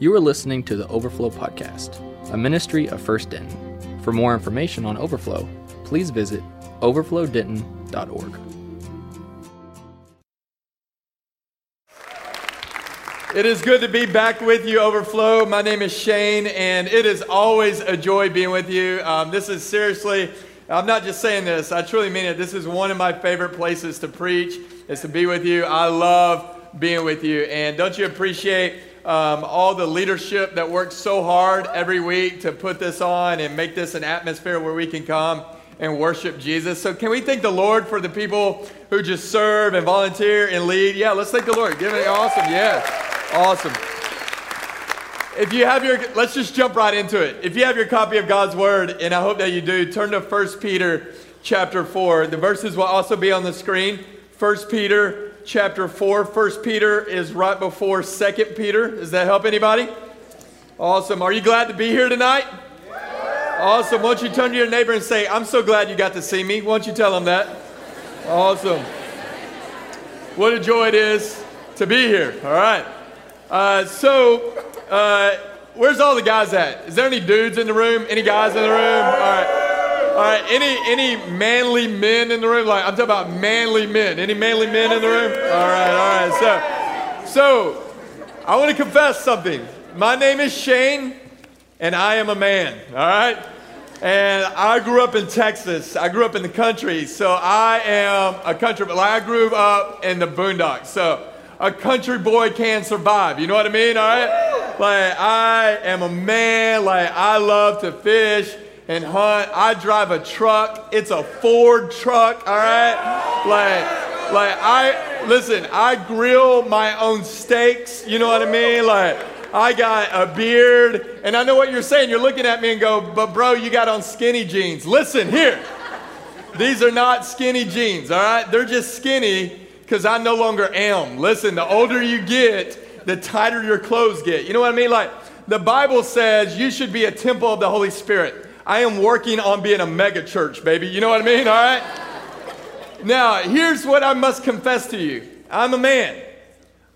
You are listening to the Overflow Podcast, a ministry of First Denton. For more information on Overflow, please visit overflowdenton.org. It is good to be back with you, Overflow. My name is Shane, and it is always a joy being with you. Um, this is seriously, I'm not just saying this, I truly mean it. This is one of my favorite places to preach, is to be with you. I love being with you. And don't you appreciate um, all the leadership that works so hard every week to put this on and make this an atmosphere where we can come and worship Jesus. So, can we thank the Lord for the people who just serve and volunteer and lead? Yeah, let's thank the Lord. Give it awesome. Yeah, awesome. If you have your, let's just jump right into it. If you have your copy of God's Word, and I hope that you do, turn to 1 Peter chapter 4. The verses will also be on the screen. 1 Peter chapter 4. 1 Peter is right before 2 Peter. Does that help anybody? Awesome. Are you glad to be here tonight? Awesome. Why don't you turn to your neighbor and say, I'm so glad you got to see me. Why don't you tell them that? Awesome. What a joy it is to be here. All right. Uh, so, uh, where's all the guys at? Is there any dudes in the room? Any guys in the room? All right. All right, any any manly men in the room? Like I'm talking about manly men. Any manly men in the room? All right, all right. So, so I want to confess something. My name is Shane, and I am a man. All right, and I grew up in Texas. I grew up in the country, so I am a country. Like I grew up in the boondocks, so a country boy can survive. You know what I mean? All right, like I am a man. Like I love to fish and hunt. I drive a truck. It's a Ford truck, all right? Like, like I listen, I grill my own steaks, you know what I mean? Like I got a beard, and I know what you're saying. You're looking at me and go, but bro, you got on skinny jeans. Listen, here. These are not skinny jeans, all right? They're just skinny because I no longer am. Listen, the older you get, the tighter your clothes get. You know what I mean? Like, the Bible says you should be a temple of the Holy Spirit. I am working on being a mega church, baby. You know what I mean? All right? Now, here's what I must confess to you I'm a man,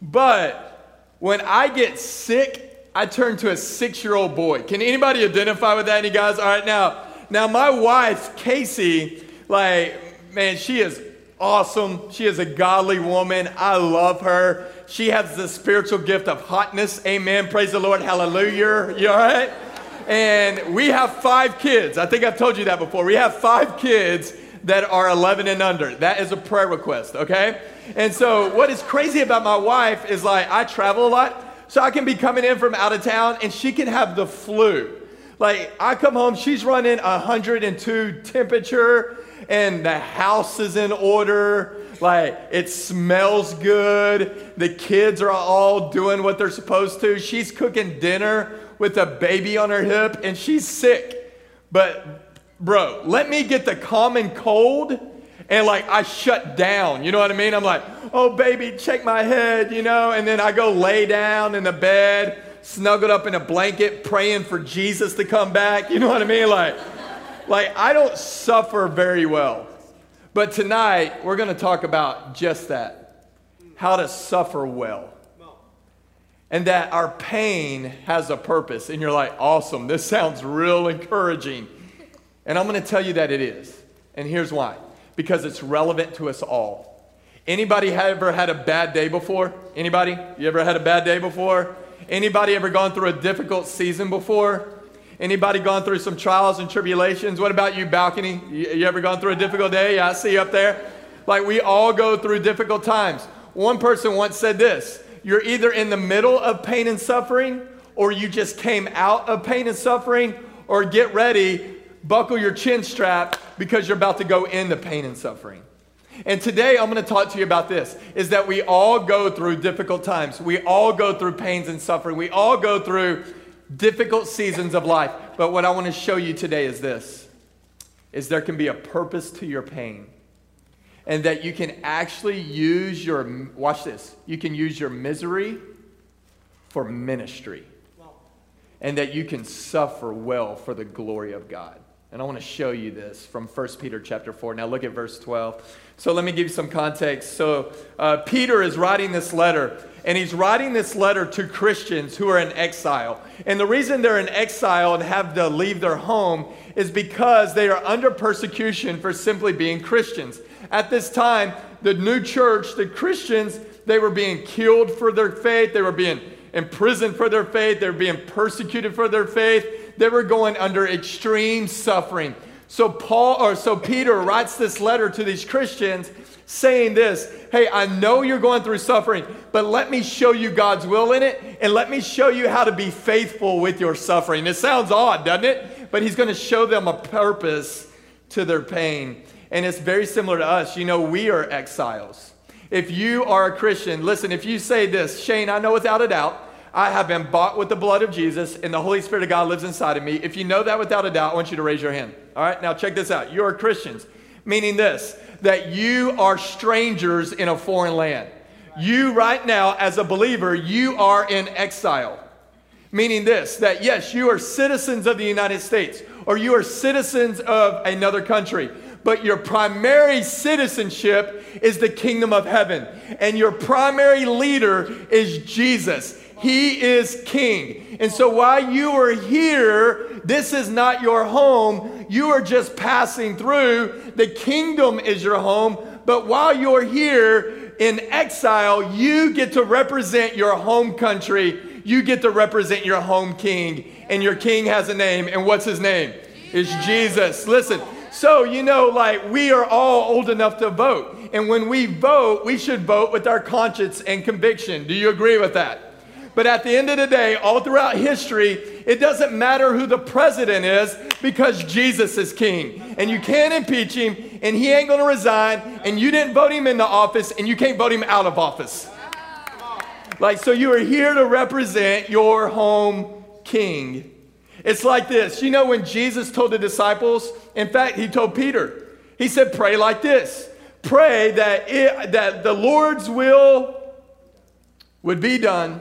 but when I get sick, I turn to a six year old boy. Can anybody identify with that? Any guys? All right, now, now my wife, Casey, like, man, she is awesome. She is a godly woman. I love her. She has the spiritual gift of hotness. Amen. Praise the Lord. Hallelujah. You all right? And we have five kids. I think I've told you that before. We have five kids that are 11 and under. That is a prayer request, okay? And so, what is crazy about my wife is like, I travel a lot, so I can be coming in from out of town and she can have the flu. Like, I come home, she's running 102 temperature, and the house is in order. Like, it smells good. The kids are all doing what they're supposed to. She's cooking dinner with a baby on her hip and she's sick. But, bro, let me get the common cold and like I shut down. You know what I mean? I'm like, oh, baby, check my head, you know? And then I go lay down in the bed, snuggled up in a blanket, praying for Jesus to come back. You know what I mean? Like, like I don't suffer very well. But tonight, we're going to talk about just that how to suffer well and that our pain has a purpose. And you're like, awesome, this sounds real encouraging. And I'm going to tell you that it is. And here's why because it's relevant to us all. Anybody ever had a bad day before? Anybody? You ever had a bad day before? Anybody ever gone through a difficult season before? Anybody gone through some trials and tribulations? What about you, balcony? You, you ever gone through a difficult day? Yeah, I see you up there. Like we all go through difficult times. One person once said this you're either in the middle of pain and suffering, or you just came out of pain and suffering, or get ready, buckle your chin strap because you're about to go into pain and suffering. And today I'm going to talk to you about this is that we all go through difficult times. We all go through pains and suffering. We all go through difficult seasons of life. But what I want to show you today is this is there can be a purpose to your pain and that you can actually use your, watch this, you can use your misery for ministry. And that you can suffer well for the glory of God. And I want to show you this from 1 Peter chapter 4. Now look at verse 12. So let me give you some context. So uh, Peter is writing this letter, and he's writing this letter to Christians who are in exile. And the reason they're in exile and have to leave their home is because they are under persecution for simply being Christians. At this time, the new church, the Christians, they were being killed for their faith, they were being imprisoned for their faith, they were being persecuted for their faith, they were going under extreme suffering. So Paul or so Peter writes this letter to these Christians saying this, "Hey, I know you're going through suffering, but let me show you God's will in it and let me show you how to be faithful with your suffering." It sounds odd, doesn't it? But he's going to show them a purpose to their pain. And it's very similar to us. You know, we are exiles. If you are a Christian, listen, if you say this, Shane, I know without a doubt, I have been bought with the blood of Jesus and the Holy Spirit of God lives inside of me. If you know that without a doubt, I want you to raise your hand. All right, now check this out. You're Christians, meaning this, that you are strangers in a foreign land. You, right now, as a believer, you are in exile. Meaning this, that yes, you are citizens of the United States or you are citizens of another country but your primary citizenship is the kingdom of heaven. And your primary leader is Jesus. He is king. And so while you are here, this is not your home. You are just passing through. The kingdom is your home. But while you're here in exile, you get to represent your home country. You get to represent your home king. And your king has a name. And what's his name? Is Jesus. Listen, so, you know, like we are all old enough to vote. And when we vote, we should vote with our conscience and conviction. Do you agree with that? But at the end of the day, all throughout history, it doesn't matter who the president is because Jesus is king. And you can't impeach him, and he ain't to resign, and you didn't vote him into office, and you can't vote him out of office. Like, so you are here to represent your home king. It's like this. You know, when Jesus told the disciples, in fact, he told Peter, he said, pray like this pray that, it, that the Lord's will would be done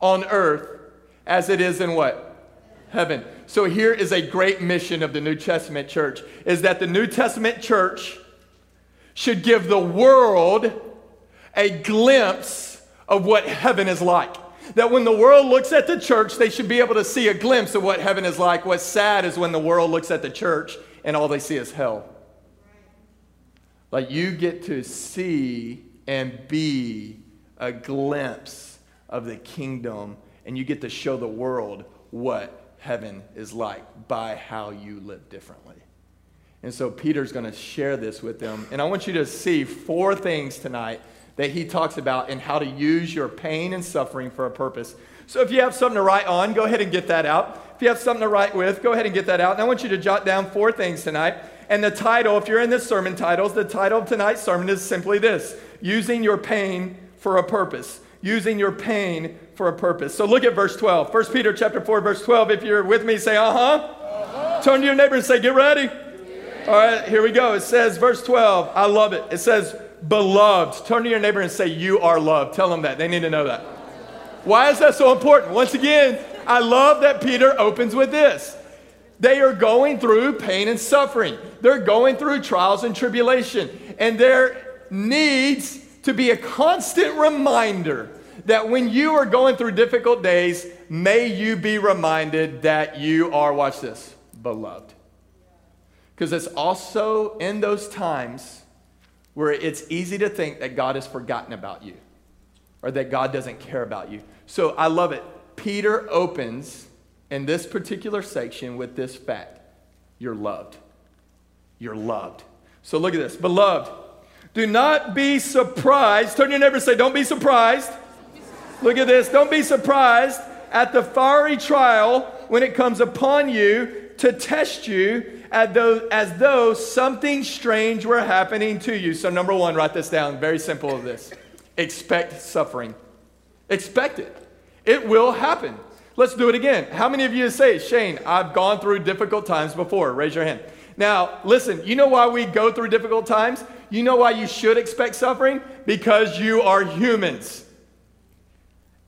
on earth as it is in what? Heaven. So here is a great mission of the New Testament church is that the New Testament church should give the world a glimpse of what heaven is like that when the world looks at the church, they should be able to see a glimpse of what heaven is like. What's sad is when the world looks at the church and all they see is hell. Like you get to see and be a glimpse of the kingdom, and you get to show the world what heaven is like by how you live differently. And so Peter's going to share this with them. And I want you to see four things tonight that he talks about and how to use your pain and suffering for a purpose. So if you have something to write on, go ahead and get that out. If you have something to write with, go ahead and get that out. And I want you to jot down four things tonight. And the title, if you're in this sermon titles, the title of tonight's sermon is simply this Using Your Pain for a Purpose. Using your pain for a purpose. So look at verse 12. 1 Peter chapter 4, verse 12. If you're with me, say, uh-huh. uh-huh. Turn to your neighbor and say, get ready. All right, here we go. It says, verse 12. I love it. It says, beloved. Turn to your neighbor and say, You are loved. Tell them that. They need to know that. Why is that so important? Once again, I love that Peter opens with this. They are going through pain and suffering, they're going through trials and tribulation. And there needs to be a constant reminder that when you are going through difficult days, may you be reminded that you are, watch this, beloved. Because it's also in those times where it's easy to think that God has forgotten about you or that God doesn't care about you. So I love it. Peter opens in this particular section with this fact you're loved. You're loved. So look at this. Beloved, do not be surprised. Turn your neighbor and say, Don't be surprised. Look at this. Don't be surprised at the fiery trial when it comes upon you to test you as though, as though something strange were happening to you. So, number one, write this down. Very simple of this. Expect suffering. Expect it. It will happen. Let's do it again. How many of you say, Shane, I've gone through difficult times before? Raise your hand. Now, listen, you know why we go through difficult times? You know why you should expect suffering? Because you are humans.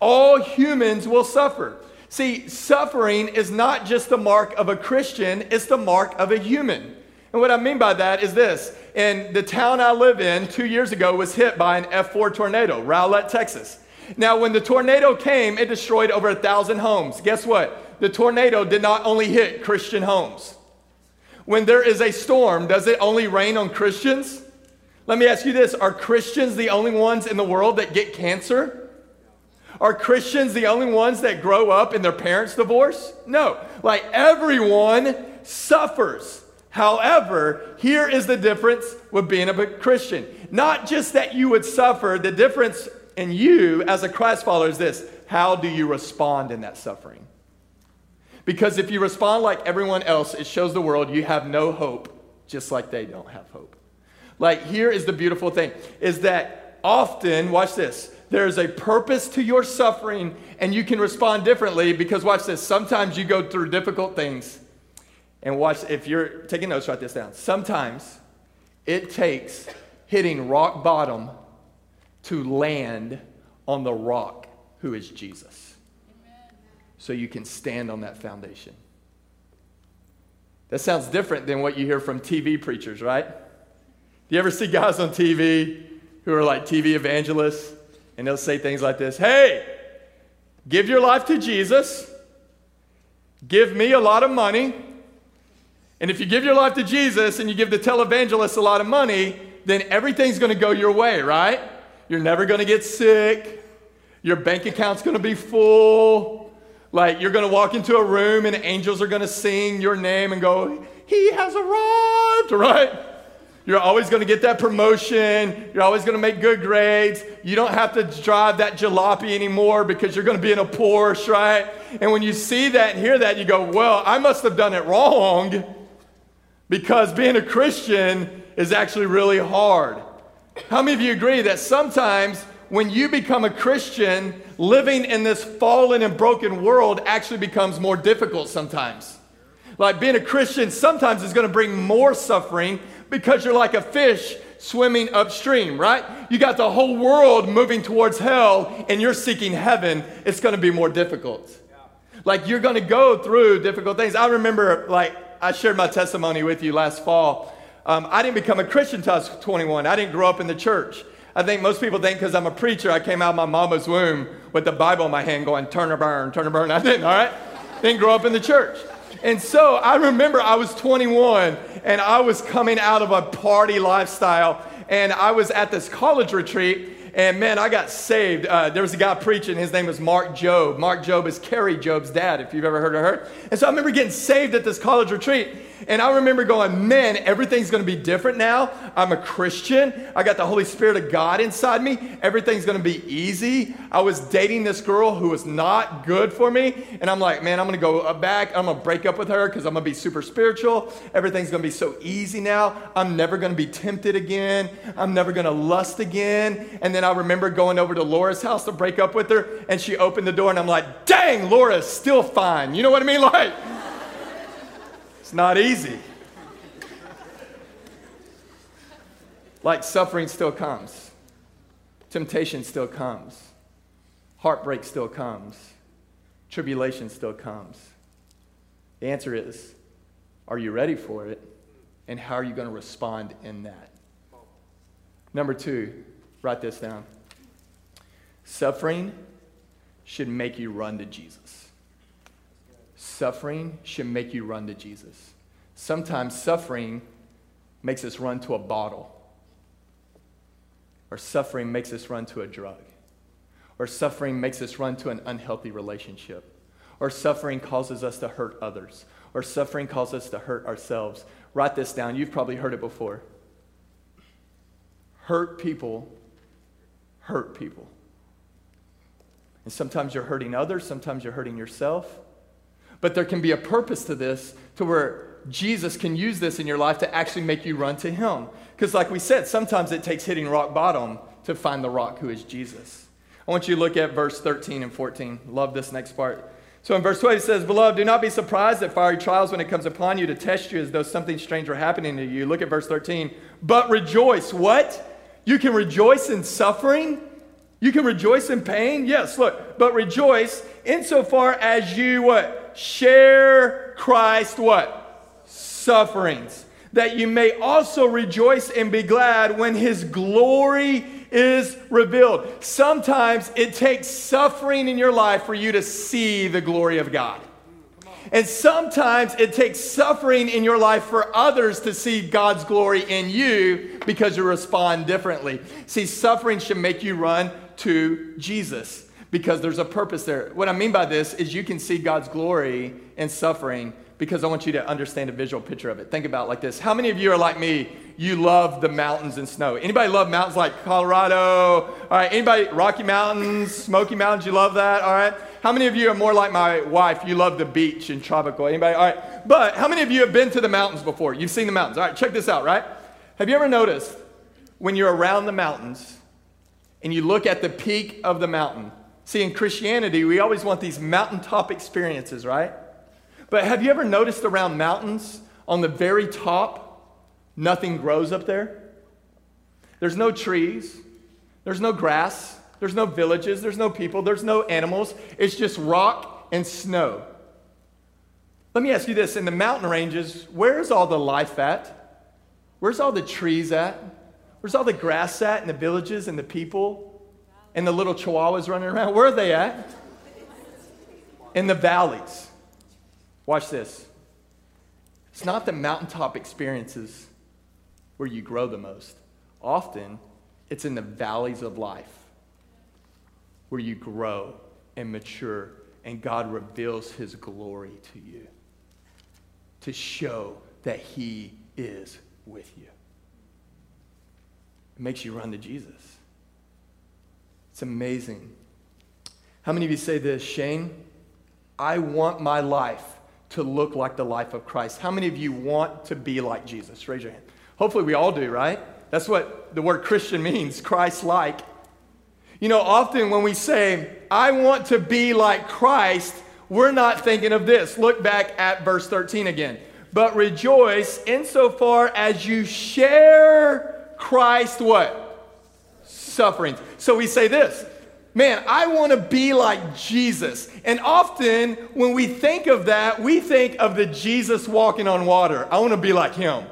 All humans will suffer. See, suffering is not just the mark of a Christian, it's the mark of a human. And what I mean by that is this. In the town I live in, two years ago, was hit by an F4 tornado, Rowlett, Texas. Now, when the tornado came, it destroyed over a thousand homes. Guess what? The tornado did not only hit Christian homes. When there is a storm, does it only rain on Christians? Let me ask you this Are Christians the only ones in the world that get cancer? Are Christians the only ones that grow up in their parents' divorce? No. Like everyone suffers. However, here is the difference with being a Christian. Not just that you would suffer, the difference in you as a Christ follower is this how do you respond in that suffering? Because if you respond like everyone else, it shows the world you have no hope, just like they don't have hope. Like, here is the beautiful thing is that often, watch this, there's a purpose to your suffering, and you can respond differently because, watch this, sometimes you go through difficult things. And watch, if you're taking notes, write this down. Sometimes it takes hitting rock bottom to land on the rock who is Jesus. Amen. So you can stand on that foundation. That sounds different than what you hear from TV preachers, right? Do you ever see guys on TV who are like TV evangelists and they'll say things like this Hey, give your life to Jesus, give me a lot of money, and if you give your life to Jesus and you give the televangelist a lot of money, then everything's going to go your way, right? You're never going to get sick. Your bank account's going to be full. Like you're going to walk into a room and angels are going to sing your name and go, He has arrived, right? You're always going to get that promotion. You're always going to make good grades. You don't have to drive that jalopy anymore because you're going to be in a Porsche, right? And when you see that and hear that, you go, well, I must have done it wrong because being a Christian is actually really hard. How many of you agree that sometimes when you become a Christian, living in this fallen and broken world actually becomes more difficult sometimes? Like being a Christian sometimes is going to bring more suffering because you're like a fish swimming upstream, right? You got the whole world moving towards hell and you're seeking heaven. It's going to be more difficult. Like you're going to go through difficult things. I remember, like, I shared my testimony with you last fall. Um, I didn't become a Christian until I was 21. I didn't grow up in the church. I think most people think because I'm a preacher, I came out of my mama's womb with the Bible in my hand going, turn or burn, turn or burn. I didn't, all right? Didn't grow up in the church. And so I remember I was 21 and I was coming out of a party lifestyle and I was at this college retreat and man, I got saved. Uh, there was a guy preaching. His name was Mark Jobe. Mark Jobe is Kari Jobe's dad, if you've ever heard of her. And so I remember getting saved at this college retreat. And I remember going, man, everything's going to be different now. I'm a Christian. I got the Holy Spirit of God inside me. Everything's going to be easy. I was dating this girl who was not good for me. And I'm like, man, I'm going to go back. I'm going to break up with her because I'm going to be super spiritual. Everything's going to be so easy now. I'm never going to be tempted again. I'm never going to lust again. And then I remember going over to Laura's house to break up with her. And she opened the door and I'm like, dang, Laura's still fine. You know what I mean? Like, it's not easy. Like suffering still comes, temptation still comes, heartbreak still comes, tribulation still comes. The answer is are you ready for it? And how are you going to respond in that? Number two, write this down. Suffering should make you run to Jesus. Suffering should make you run to Jesus. Sometimes suffering makes us run to a bottle, or suffering makes us run to a drug, or suffering makes us run to an unhealthy relationship, or suffering causes us to hurt others, or suffering causes us to hurt ourselves. Write this down. You've probably heard it before. Hurt people hurt people. And sometimes you're hurting others, sometimes you're hurting yourself. But there can be a purpose to this to where Jesus can use this in your life to actually make you run to Him. Because, like we said, sometimes it takes hitting rock bottom to find the rock who is Jesus. I want you to look at verse 13 and 14. Love this next part. So in verse 12, it says, Beloved, do not be surprised at fiery trials when it comes upon you to test you as though something strange were happening to you. Look at verse 13. But rejoice. What? You can rejoice in suffering? You can rejoice in pain? Yes, look. But rejoice insofar as you what? Share Christ what? Sufferings. That you may also rejoice and be glad when his glory is revealed. Sometimes it takes suffering in your life for you to see the glory of God. And sometimes it takes suffering in your life for others to see God's glory in you because you respond differently. See, suffering should make you run to Jesus because there's a purpose there. What I mean by this is you can see God's glory in suffering because I want you to understand a visual picture of it. Think about it like this. How many of you are like me? You love the mountains and snow. Anybody love mountains like Colorado? All right, anybody Rocky Mountains, Smoky Mountains, you love that? All right. How many of you are more like my wife? You love the beach and tropical. Anybody? All right. But how many of you have been to the mountains before? You've seen the mountains. All right, check this out, right? Have you ever noticed when you're around the mountains and you look at the peak of the mountain? See, in Christianity, we always want these mountaintop experiences, right? But have you ever noticed around mountains, on the very top, nothing grows up there? There's no trees, there's no grass, there's no villages, there's no people, there's no animals. It's just rock and snow. Let me ask you this in the mountain ranges, where's all the life at? Where's all the trees at? Where's all the grass at and the villages and the people and the little chihuahuas running around? Where are they at? In the valleys. Watch this. It's not the mountaintop experiences where you grow the most. Often, it's in the valleys of life where you grow and mature and God reveals his glory to you to show that he is with you. It makes you run to Jesus. It's amazing. How many of you say this, Shane? I want my life to look like the life of Christ. How many of you want to be like Jesus? Raise your hand. Hopefully, we all do, right? That's what the word Christian means Christ like. You know, often when we say, I want to be like Christ, we're not thinking of this. Look back at verse 13 again. But rejoice insofar as you share Christ what? Sufferings. So we say this man, I want to be like Jesus. And often when we think of that, we think of the Jesus walking on water. I want to be like him.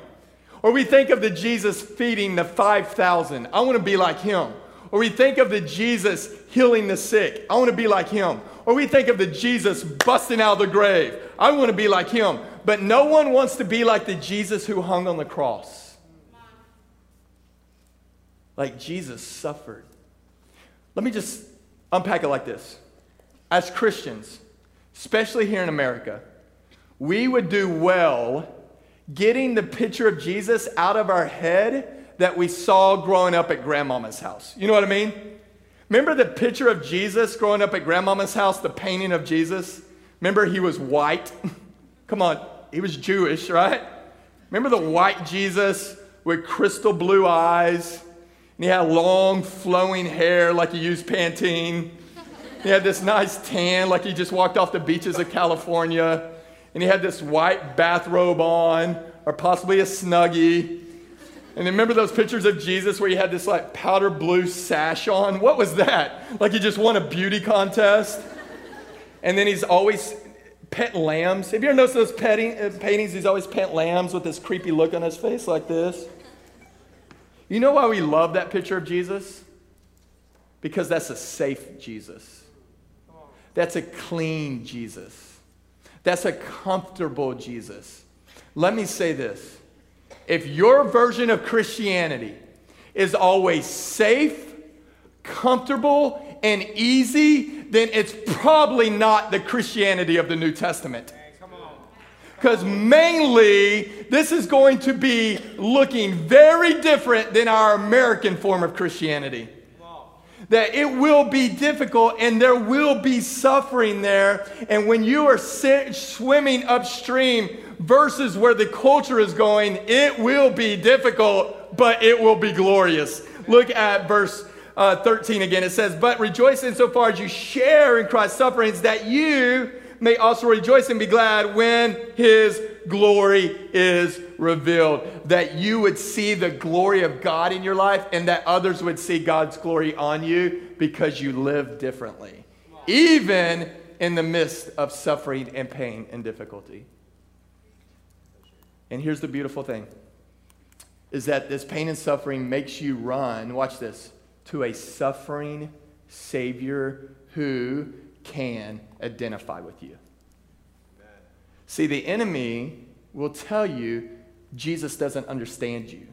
Or we think of the Jesus feeding the 5,000. I want to be like him. Or we think of the Jesus healing the sick. I want to be like him. Or we think of the Jesus busting out of the grave. I want to be like him. But no one wants to be like the Jesus who hung on the cross. Like Jesus suffered. Let me just unpack it like this. As Christians, especially here in America, we would do well getting the picture of Jesus out of our head that we saw growing up at grandmama's house. You know what I mean? Remember the picture of Jesus growing up at grandmama's house, the painting of Jesus? Remember he was white? Come on, he was Jewish, right? Remember the white Jesus with crystal blue eyes? And he had long flowing hair like he used Pantene. He had this nice tan like he just walked off the beaches of California. And he had this white bathrobe on, or possibly a snuggie. And remember those pictures of Jesus where he had this like powder blue sash on? What was that? Like he just won a beauty contest? And then he's always pet lambs. Have you ever noticed those petting, uh, paintings? He's always pet lambs with this creepy look on his face like this. You know why we love that picture of Jesus? Because that's a safe Jesus. That's a clean Jesus. That's a comfortable Jesus. Let me say this if your version of Christianity is always safe, comfortable, and easy, then it's probably not the Christianity of the New Testament. Because mainly, this is going to be looking very different than our American form of Christianity. That it will be difficult and there will be suffering there. And when you are swimming upstream versus where the culture is going, it will be difficult, but it will be glorious. Look at verse uh, 13 again. It says, But rejoice insofar as you share in Christ's sufferings, that you may also rejoice and be glad when his glory is revealed. That you would see the glory of God in your life and that others would see God's glory on you because you live differently. even in the midst of suffering and pain and difficulty. And here's the beautiful thing is that this pain and suffering makes you run, watch this, to a suffering Savior who can identify with you. Amen. See, the enemy will tell you Jesus doesn't understand you.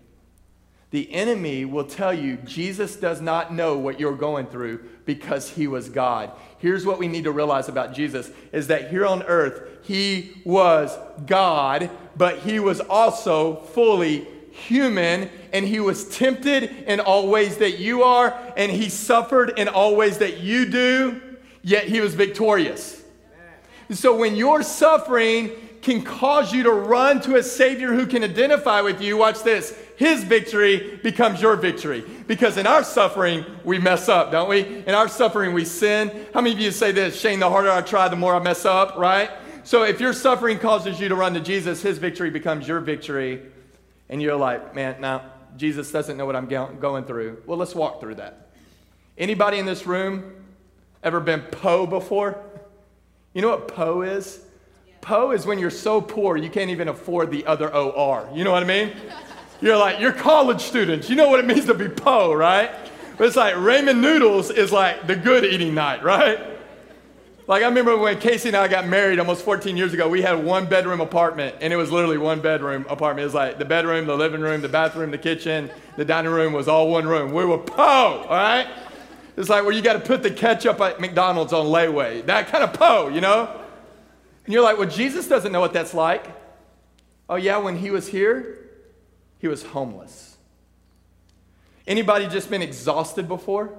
The enemy will tell you Jesus does not know what you're going through because he was God. Here's what we need to realize about Jesus is that here on earth he was God, but he was also fully human and he was tempted in all ways that you are and he suffered in all ways that you do, yet he was victorious. So when you're suffering, can cause you to run to a Savior who can identify with you. Watch this. His victory becomes your victory. Because in our suffering, we mess up, don't we? In our suffering, we sin. How many of you say this? Shane, the harder I try, the more I mess up, right? So if your suffering causes you to run to Jesus, his victory becomes your victory. And you're like, man, now, Jesus doesn't know what I'm going through. Well, let's walk through that. Anybody in this room ever been po before? You know what po is? Po is when you're so poor you can't even afford the other OR. You know what I mean? You're like, you're college students. You know what it means to be po, right? But it's like ramen noodles is like the good eating night, right? Like I remember when Casey and I got married almost 14 years ago, we had one bedroom apartment and it was literally one bedroom apartment. It was like the bedroom, the living room, the bathroom, the kitchen, the dining room was all one room. We were po, all right? It's like where you got to put the ketchup at McDonald's on layaway. That kind of po, you know? And you're like, well, Jesus doesn't know what that's like. Oh, yeah, when he was here, he was homeless. Anybody just been exhausted before?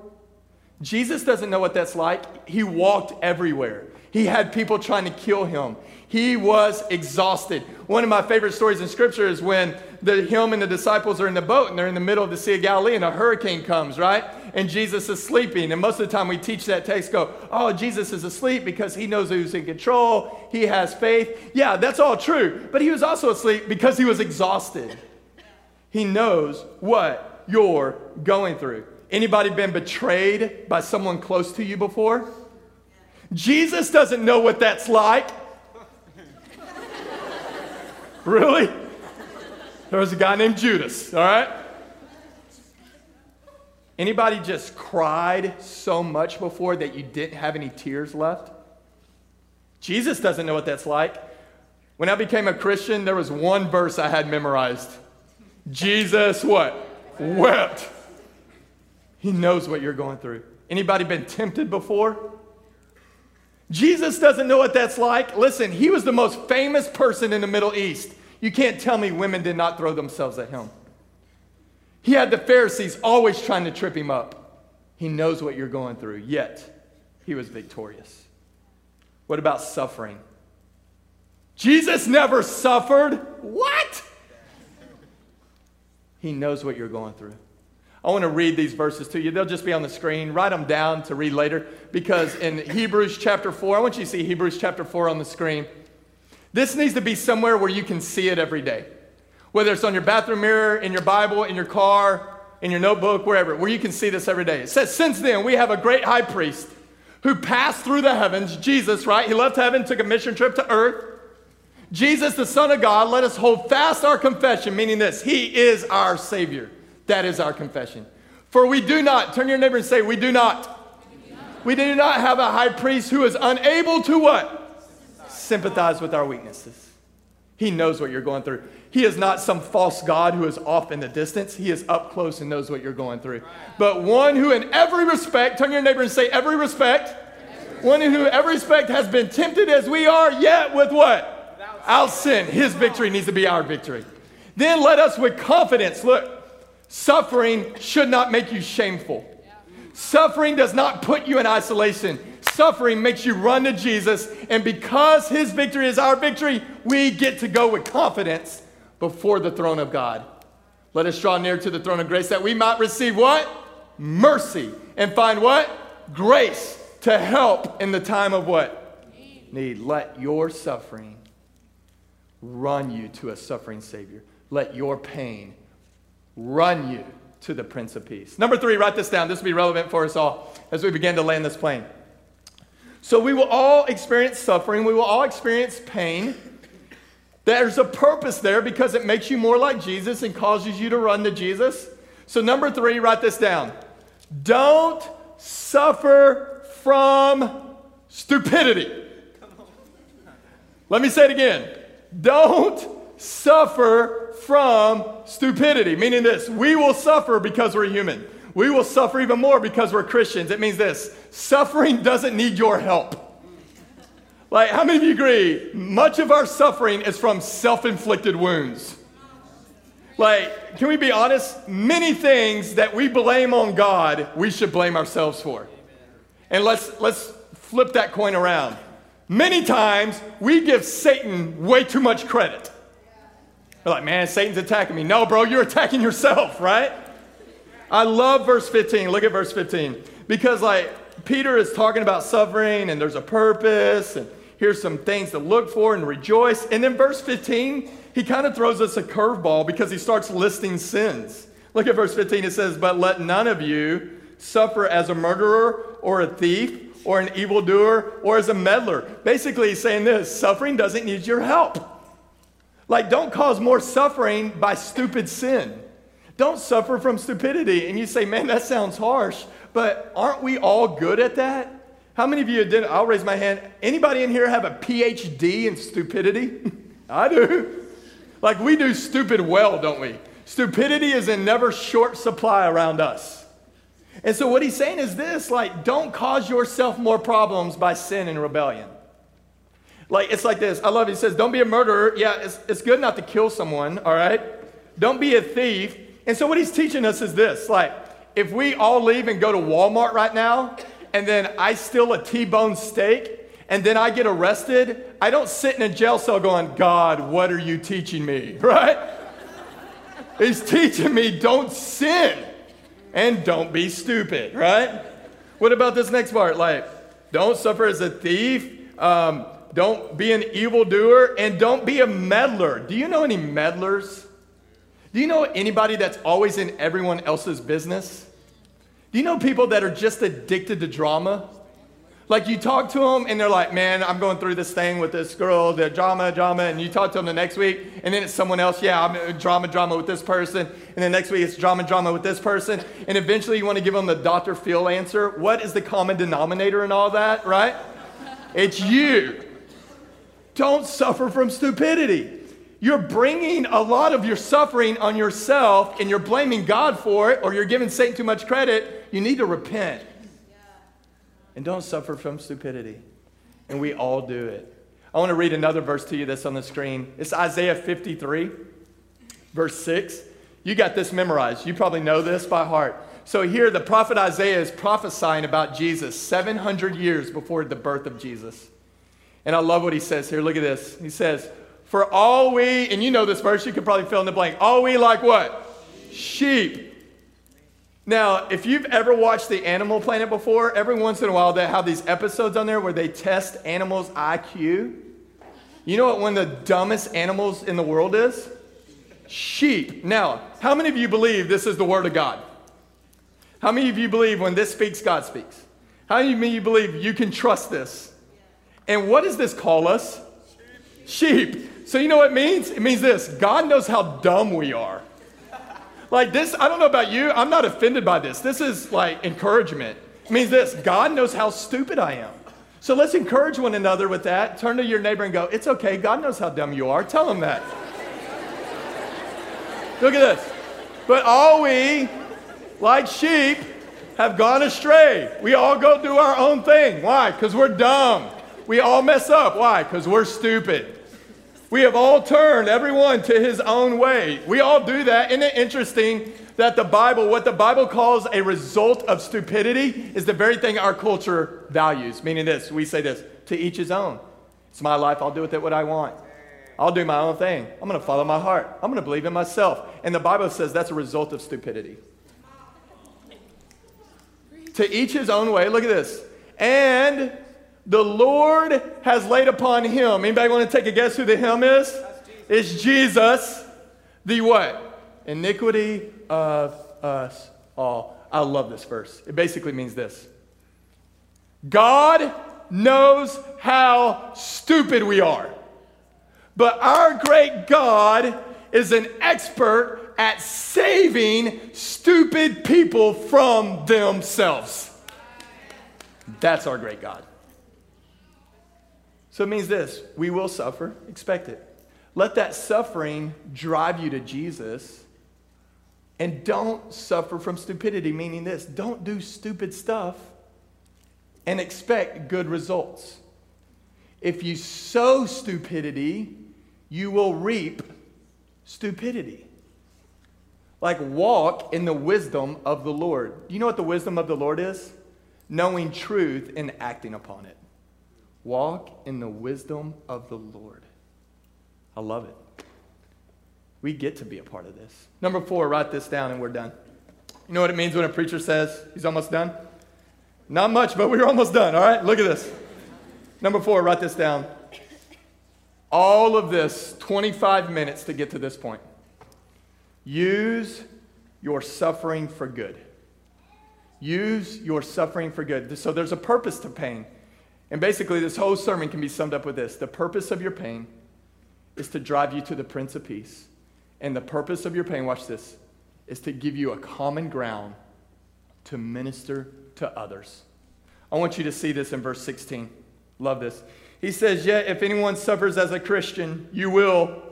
Jesus doesn't know what that's like. He walked everywhere. He had people trying to kill him. He was exhausted. One of my favorite stories in scripture is when the, him and the disciples are in the boat and they're in the middle of the Sea of Galilee and a hurricane comes, right? And Jesus is sleeping. And most of the time we teach that text, go, oh, Jesus is asleep because he knows who's in control. He has faith. Yeah, that's all true. But he was also asleep because he was exhausted. He knows what you're going through. Anybody been betrayed by someone close to you before? Jesus doesn't know what that's like. really? There was a guy named Judas, all right? Anybody just cried so much before that you didn't have any tears left? Jesus doesn't know what that's like. When I became a Christian, there was one verse I had memorized. Jesus what? Wept. He knows what you're going through. Anybody been tempted before? Jesus doesn't know what that's like. Listen, he was the most famous person in the Middle East. You can't tell me women did not throw themselves at him. He had the Pharisees always trying to trip him up. He knows what you're going through, yet he was victorious. What about suffering? Jesus never suffered. What? He knows what you're going through. I want to read these verses to you. They'll just be on the screen. Write them down to read later because in Hebrews chapter 4, I want you to see Hebrews chapter 4 on the screen. This needs to be somewhere where you can see it every day. Whether it's on your bathroom mirror, in your Bible, in your car, in your notebook, wherever, where you can see this every day. It says, Since then, we have a great high priest who passed through the heavens, Jesus, right? He left heaven, took a mission trip to earth. Jesus, the Son of God, let us hold fast our confession, meaning this He is our Savior. That is our confession. For we do not, turn your neighbor and say, we do not. We do not have a high priest who is unable to what? Sympathize with our weaknesses. He knows what you're going through. He is not some false God who is off in the distance. He is up close and knows what you're going through. But one who, in every respect, turn your neighbor and say, every respect, one who, in every respect, has been tempted as we are, yet with what? Without sin. His victory needs to be our victory. Then let us with confidence, look, Suffering should not make you shameful. Suffering does not put you in isolation. Suffering makes you run to Jesus, and because his victory is our victory, we get to go with confidence before the throne of God. Let us draw near to the throne of grace that we might receive what? Mercy. And find what? Grace to help in the time of what? Need. Let your suffering run you to a suffering Savior. Let your pain run you to the Prince of Peace. Number three, write this down. This will be relevant for us all as we begin to land this plane. So we will all experience suffering, we will all experience pain. There's a purpose there because it makes you more like Jesus and causes you to run to Jesus. So, number three, write this down. Don't suffer from stupidity. Let me say it again. Don't suffer from stupidity, meaning this we will suffer because we're human. We will suffer even more because we're Christians. It means this suffering doesn't need your help. Like, how many of you agree? Much of our suffering is from self inflicted wounds. Like, can we be honest? Many things that we blame on God, we should blame ourselves for. And let's, let's flip that coin around. Many times, we give Satan way too much credit. We're like, man, Satan's attacking me. No, bro, you're attacking yourself, right? I love verse 15. Look at verse 15. Because, like, Peter is talking about suffering and there's a purpose and here's some things to look for and rejoice. And then verse 15, he kind of throws us a curveball because he starts listing sins. Look at verse 15. It says, But let none of you suffer as a murderer or a thief or an evildoer or as a meddler. Basically, he's saying this suffering doesn't need your help. Like, don't cause more suffering by stupid sin. Don't suffer from stupidity. And you say, man, that sounds harsh, but aren't we all good at that? How many of you did? I'll raise my hand. Anybody in here have a PhD in stupidity? I do. Like we do stupid well, don't we? Stupidity is in never short supply around us. And so what he's saying is this, like don't cause yourself more problems by sin and rebellion. Like it's like this. I love it. He says, "Don't be a murderer." Yeah, it's, it's good not to kill someone, all right? Don't be a thief. And so what he's teaching us is this, like if we all leave and go to Walmart right now, and then I steal a T-bone steak, and then I get arrested, I don't sit in a jail cell going, God, what are you teaching me? Right? He's teaching me don't sin and don't be stupid, right? What about this next part? Like, don't suffer as a thief, um, don't be an evildoer, and don't be a meddler. Do you know any meddlers? Do you know anybody that's always in everyone else's business? Do you know people that are just addicted to drama? Like you talk to them and they're like, man, I'm going through this thing with this girl, the drama, drama, and you talk to them the next week, and then it's someone else, yeah, I'm uh, drama, drama with this person, and then next week it's drama, drama with this person, and eventually you want to give them the Dr. Phil answer. What is the common denominator in all that, right? It's you. Don't suffer from stupidity. You're bringing a lot of your suffering on yourself and you're blaming God for it, or you're giving Satan too much credit. You need to repent. And don't suffer from stupidity. And we all do it. I want to read another verse to you that's on the screen. It's Isaiah 53, verse 6. You got this memorized. You probably know this by heart. So here, the prophet Isaiah is prophesying about Jesus 700 years before the birth of Jesus. And I love what he says here. Look at this. He says, For all we, and you know this verse, you could probably fill in the blank. All we like what? Sheep now, if you've ever watched the Animal Planet before, every once in a while they have these episodes on there where they test animals' IQ. You know what one of the dumbest animals in the world is? Sheep. Now, how many of you believe this is the Word of God? How many of you believe when this speaks, God speaks? How many of you believe you can trust this? And what does this call us? Sheep. So, you know what it means? It means this God knows how dumb we are. Like this, I don't know about you, I'm not offended by this. This is like encouragement. It means this God knows how stupid I am. So let's encourage one another with that. Turn to your neighbor and go, It's okay, God knows how dumb you are. Tell him that. Look at this. But all we, like sheep, have gone astray. We all go do our own thing. Why? Because we're dumb. We all mess up. Why? Because we're stupid. We have all turned everyone to his own way. We all do that. Isn't it interesting that the Bible, what the Bible calls a result of stupidity, is the very thing our culture values? Meaning this, we say this to each his own. It's my life, I'll do with it what I want. I'll do my own thing. I'm going to follow my heart. I'm going to believe in myself. And the Bible says that's a result of stupidity. To each his own way. Look at this. And the Lord has laid upon him. Anybody want to take a guess who the him is? Jesus. It's Jesus. The what? Iniquity of us all. I love this verse. It basically means this God knows how stupid we are. But our great God is an expert at saving stupid people from themselves. That's our great God. So it means this we will suffer, expect it. Let that suffering drive you to Jesus. And don't suffer from stupidity, meaning this don't do stupid stuff and expect good results. If you sow stupidity, you will reap stupidity. Like walk in the wisdom of the Lord. You know what the wisdom of the Lord is? Knowing truth and acting upon it. Walk in the wisdom of the Lord. I love it. We get to be a part of this. Number four, write this down and we're done. You know what it means when a preacher says he's almost done? Not much, but we're almost done, all right? Look at this. Number four, write this down. All of this, 25 minutes to get to this point. Use your suffering for good. Use your suffering for good. So there's a purpose to pain. And basically, this whole sermon can be summed up with this the purpose of your pain is to drive you to the Prince of Peace. And the purpose of your pain, watch this, is to give you a common ground to minister to others. I want you to see this in verse 16. Love this. He says, Yet if anyone suffers as a Christian, you will.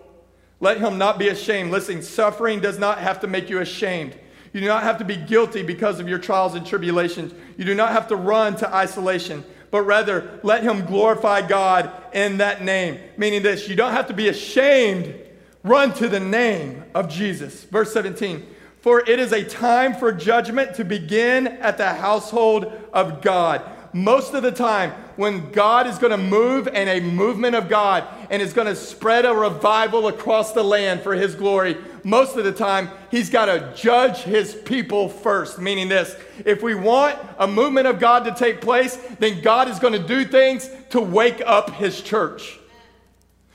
Let him not be ashamed. Listen, suffering does not have to make you ashamed. You do not have to be guilty because of your trials and tribulations. You do not have to run to isolation but rather let him glorify God in that name. Meaning this, you don't have to be ashamed. Run to the name of Jesus. Verse 17, for it is a time for judgment to begin at the household of God most of the time, when God is going to move and a movement of God and is going to spread a revival across the land for His glory, most of the time, He's got to judge His people first. Meaning this if we want a movement of God to take place, then God is going to do things to wake up His church.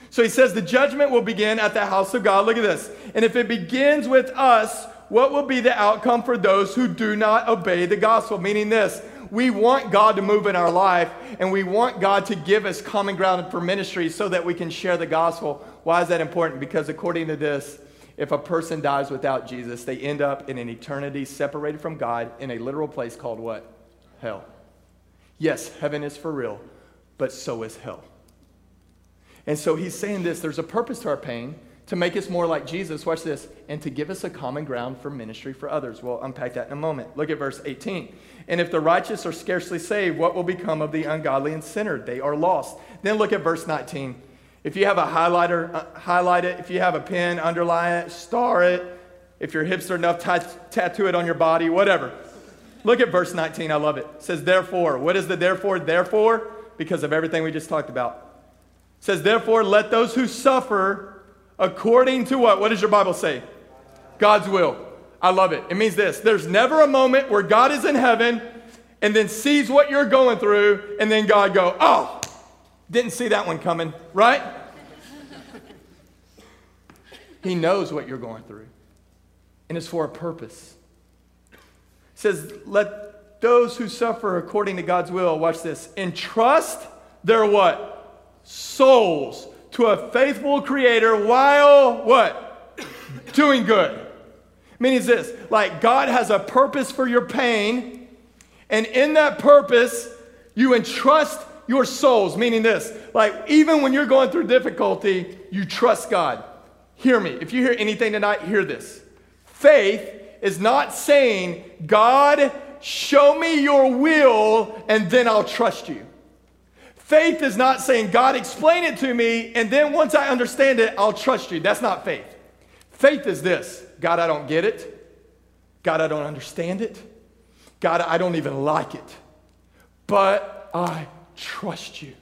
So He says the judgment will begin at the house of God. Look at this. And if it begins with us, what will be the outcome for those who do not obey the gospel? Meaning this we want God to move in our life and we want God to give us common ground for ministry so that we can share the gospel. Why is that important? Because according to this, if a person dies without Jesus, they end up in an eternity separated from God in a literal place called what? Hell. Yes, heaven is for real, but so is hell. And so he's saying this there's a purpose to our pain to make us more like Jesus. Watch this. And to give us a common ground for ministry for others. We'll unpack that in a moment. Look at verse 18. And if the righteous are scarcely saved, what will become of the ungodly and sinner? They are lost. Then look at verse 19. If you have a highlighter, uh, highlight it. If you have a pen, underline it, star it. If you're hipster enough, t- tattoo it on your body, whatever. Look at verse 19. I love it. It says, therefore. What is the therefore? Therefore, because of everything we just talked about. It says, therefore, let those who suffer according to what? What does your Bible say? God's will. I love it. It means this there's never a moment where God is in heaven and then sees what you're going through, and then God go, oh, didn't see that one coming, right? he knows what you're going through, and it's for a purpose. It says, let those who suffer according to God's will, watch this, entrust their what? Souls to a faithful creator while what? Doing good. Meaning this, like God has a purpose for your pain, and in that purpose, you entrust your souls. Meaning this, like even when you're going through difficulty, you trust God. Hear me. If you hear anything tonight, hear this. Faith is not saying, God, show me your will, and then I'll trust you. Faith is not saying, God, explain it to me, and then once I understand it, I'll trust you. That's not faith. Faith is this God, I don't get it. God, I don't understand it. God, I don't even like it. But I trust you.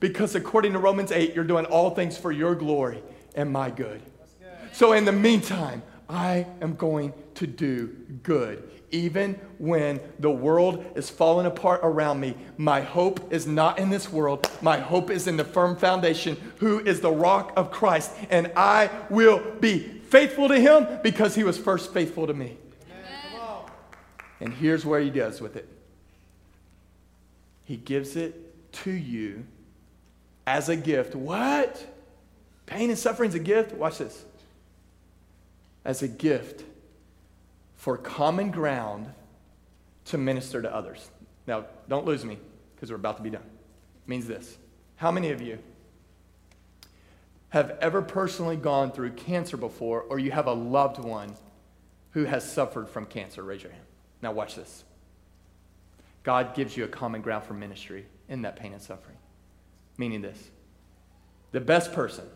Because according to Romans 8, you're doing all things for your glory and my good. So in the meantime, I am going to do good even when the world is falling apart around me, my hope is not in this world. My hope is in the firm foundation, who is the rock of Christ. And I will be faithful to him because he was first faithful to me. And here's where he does with it he gives it to you as a gift. What? Pain and suffering is a gift? Watch this. As a gift for common ground to minister to others. Now, don't lose me because we're about to be done. It means this. How many of you have ever personally gone through cancer before, or you have a loved one who has suffered from cancer? Raise your hand. Now, watch this. God gives you a common ground for ministry in that pain and suffering. Meaning this the best person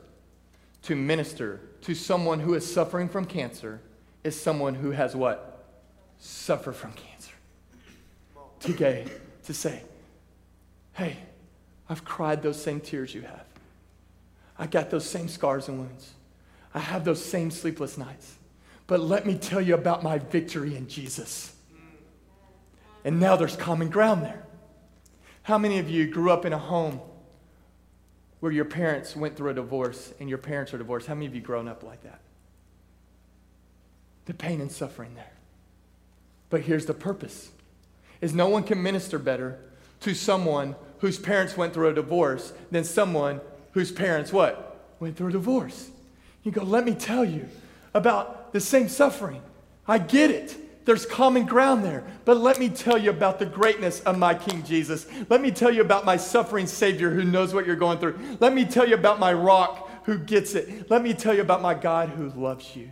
to minister to someone who is suffering from cancer is someone who has what? Suffered from cancer. To, to say, hey, I've cried those same tears you have. I got those same scars and wounds. I have those same sleepless nights. But let me tell you about my victory in Jesus. And now there's common ground there. How many of you grew up in a home where your parents went through a divorce and your parents are divorced? How many of you grown up like that? The pain and suffering there. But here's the purpose. Is no one can minister better to someone whose parents went through a divorce than someone whose parents what? Went through a divorce. You go, let me tell you about the same suffering. I get it. There's common ground there. But let me tell you about the greatness of my King Jesus. Let me tell you about my suffering Savior who knows what you're going through. Let me tell you about my rock who gets it. Let me tell you about my God who loves you.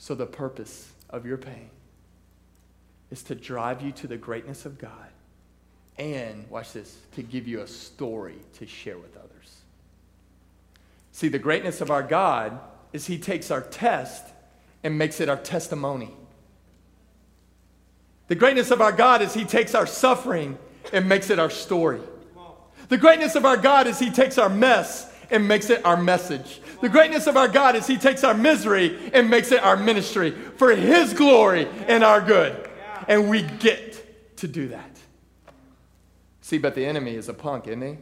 So, the purpose of your pain is to drive you to the greatness of God and, watch this, to give you a story to share with others. See, the greatness of our God is He takes our test and makes it our testimony. The greatness of our God is He takes our suffering and makes it our story. The greatness of our God is He takes our mess and makes it our message. The greatness of our God is He takes our misery and makes it our ministry for His glory and our good. And we get to do that. See, but the enemy is a punk, isn't he?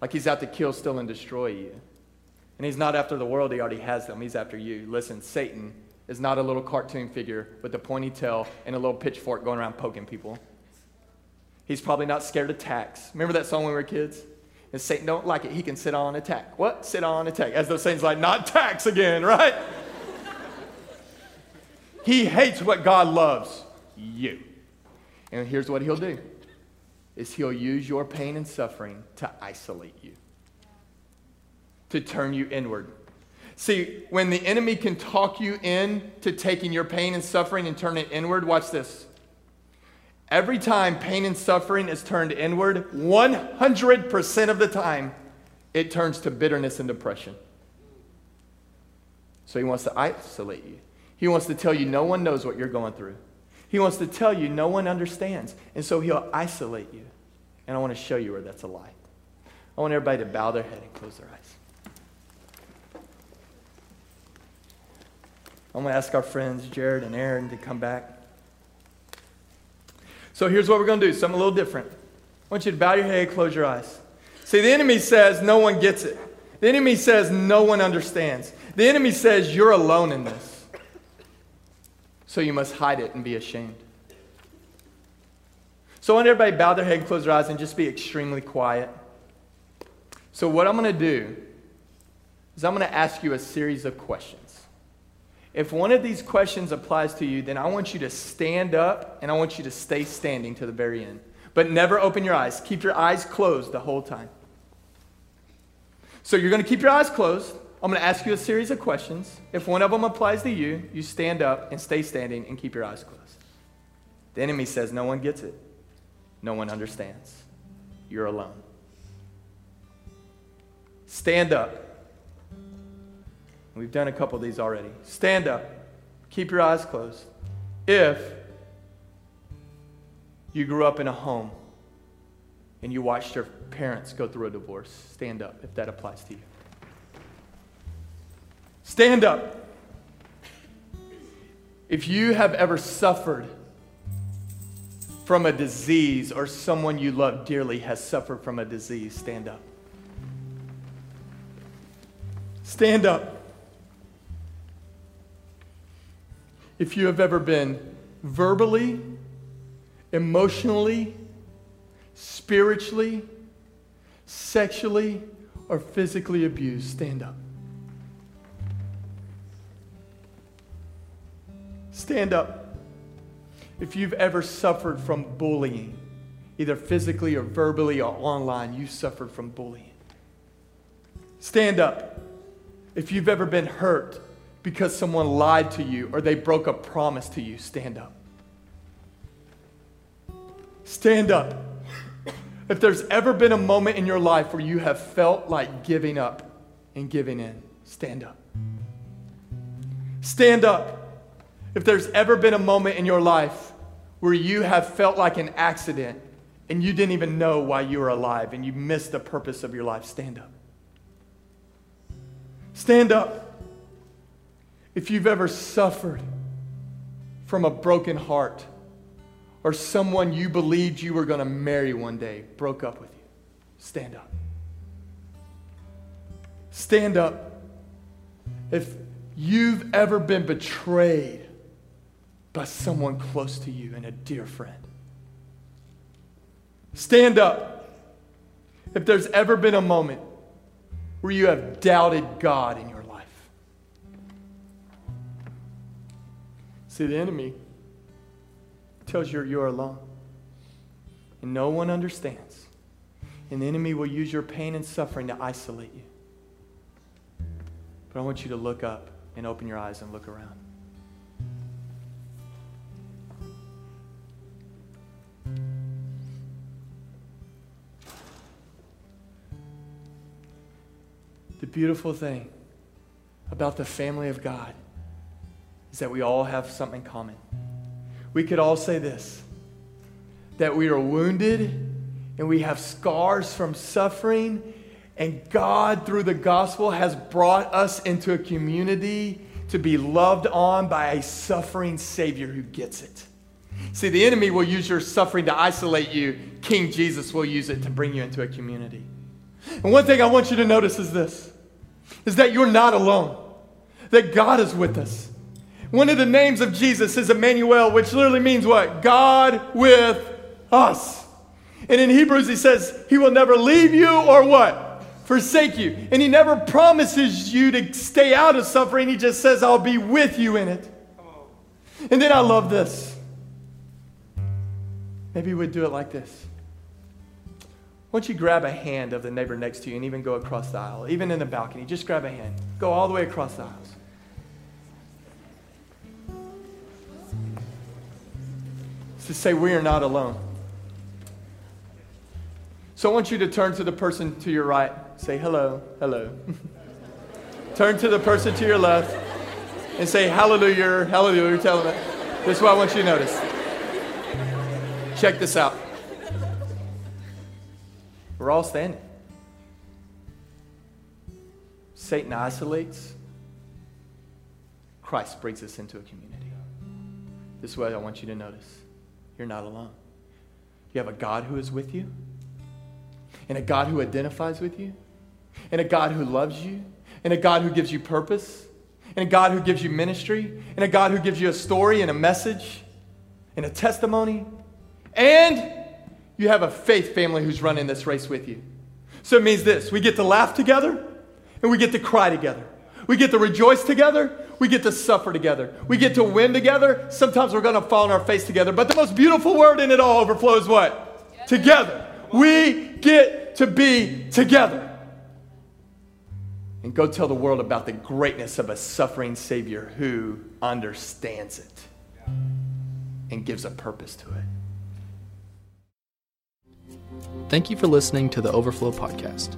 Like he's out to kill, steal, and destroy you. And he's not after the world, he already has them. He's after you. Listen, Satan is not a little cartoon figure with a pointy tail and a little pitchfork going around poking people. He's probably not scared of tacks. Remember that song when we were kids? And Satan don't like it. He can sit on attack. What? Sit on attack. As though Satan's like, not tacks again, right? he hates what God loves. You. And here's what he'll do is he'll use your pain and suffering to isolate you, to turn you inward. See, when the enemy can talk you in to taking your pain and suffering and turn it inward, watch this. Every time pain and suffering is turned inward, 100% of the time, it turns to bitterness and depression. So he wants to isolate you. He wants to tell you no one knows what you're going through. He wants to tell you no one understands. And so he'll isolate you. And I want to show you where that's a lie. I want everybody to bow their head and close their eyes. I'm going to ask our friends, Jared and Aaron, to come back. So here's what we're going to do something a little different. I want you to bow your head, close your eyes. See, the enemy says no one gets it. The enemy says no one understands. The enemy says you're alone in this. So you must hide it and be ashamed. So I want everybody bow their head, close their eyes, and just be extremely quiet. So what I'm going to do is I'm going to ask you a series of questions. If one of these questions applies to you, then I want you to stand up and I want you to stay standing to the very end. But never open your eyes. Keep your eyes closed the whole time. So you're going to keep your eyes closed. I'm going to ask you a series of questions. If one of them applies to you, you stand up and stay standing and keep your eyes closed. The enemy says no one gets it, no one understands. You're alone. Stand up. We've done a couple of these already. Stand up. Keep your eyes closed. If you grew up in a home and you watched your parents go through a divorce, stand up if that applies to you. Stand up. If you have ever suffered from a disease or someone you love dearly has suffered from a disease, stand up. Stand up. If you have ever been verbally emotionally, spiritually, sexually, or physically abused, stand up. Stand up. If you've ever suffered from bullying, either physically or verbally or online, you suffered from bullying. Stand up. If you've ever been hurt because someone lied to you or they broke a promise to you, stand up. Stand up. If there's ever been a moment in your life where you have felt like giving up and giving in, stand up. Stand up. If there's ever been a moment in your life where you have felt like an accident and you didn't even know why you were alive and you missed the purpose of your life, stand up. Stand up. If you've ever suffered from a broken heart or someone you believed you were going to marry one day broke up with you, stand up. Stand up. If you've ever been betrayed by someone close to you and a dear friend, stand up. If there's ever been a moment where you have doubted God in your See, the enemy tells you you're alone, and no one understands. And the enemy will use your pain and suffering to isolate you. But I want you to look up and open your eyes and look around. The beautiful thing about the family of God is that we all have something common. We could all say this that we are wounded and we have scars from suffering, and God, through the gospel, has brought us into a community to be loved on by a suffering Savior who gets it. See, the enemy will use your suffering to isolate you, King Jesus will use it to bring you into a community. And one thing I want you to notice is this is that you're not alone, that God is with us. One of the names of Jesus is Emmanuel, which literally means what? God with us. And in Hebrews, he says, He will never leave you or what? Forsake you. And He never promises you to stay out of suffering. He just says, I'll be with you in it. And then I love this. Maybe we'd do it like this. Why don't you grab a hand of the neighbor next to you and even go across the aisle, even in the balcony? Just grab a hand. Go all the way across the aisles. To say we are not alone. So I want you to turn to the person to your right. Say hello, hello. turn to the person to your left and say hallelujah, hallelujah. Tell them This is what I want you to notice. Check this out. We're all standing. Satan isolates. Christ brings us into a community. This is what I want you to notice. You're not alone. You have a God who is with you, and a God who identifies with you, and a God who loves you, and a God who gives you purpose, and a God who gives you ministry, and a God who gives you a story and a message and a testimony, and you have a faith family who's running this race with you. So it means this we get to laugh together and we get to cry together. We get to rejoice together. We get to suffer together. We get to win together. Sometimes we're going to fall on our face together. But the most beautiful word in it all overflows what? Together. We get to be together. And go tell the world about the greatness of a suffering Savior who understands it and gives a purpose to it. Thank you for listening to the Overflow Podcast.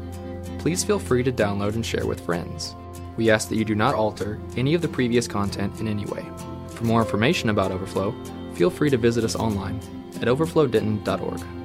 Please feel free to download and share with friends. We ask that you do not alter any of the previous content in any way. For more information about Overflow, feel free to visit us online at overflowdenton.org.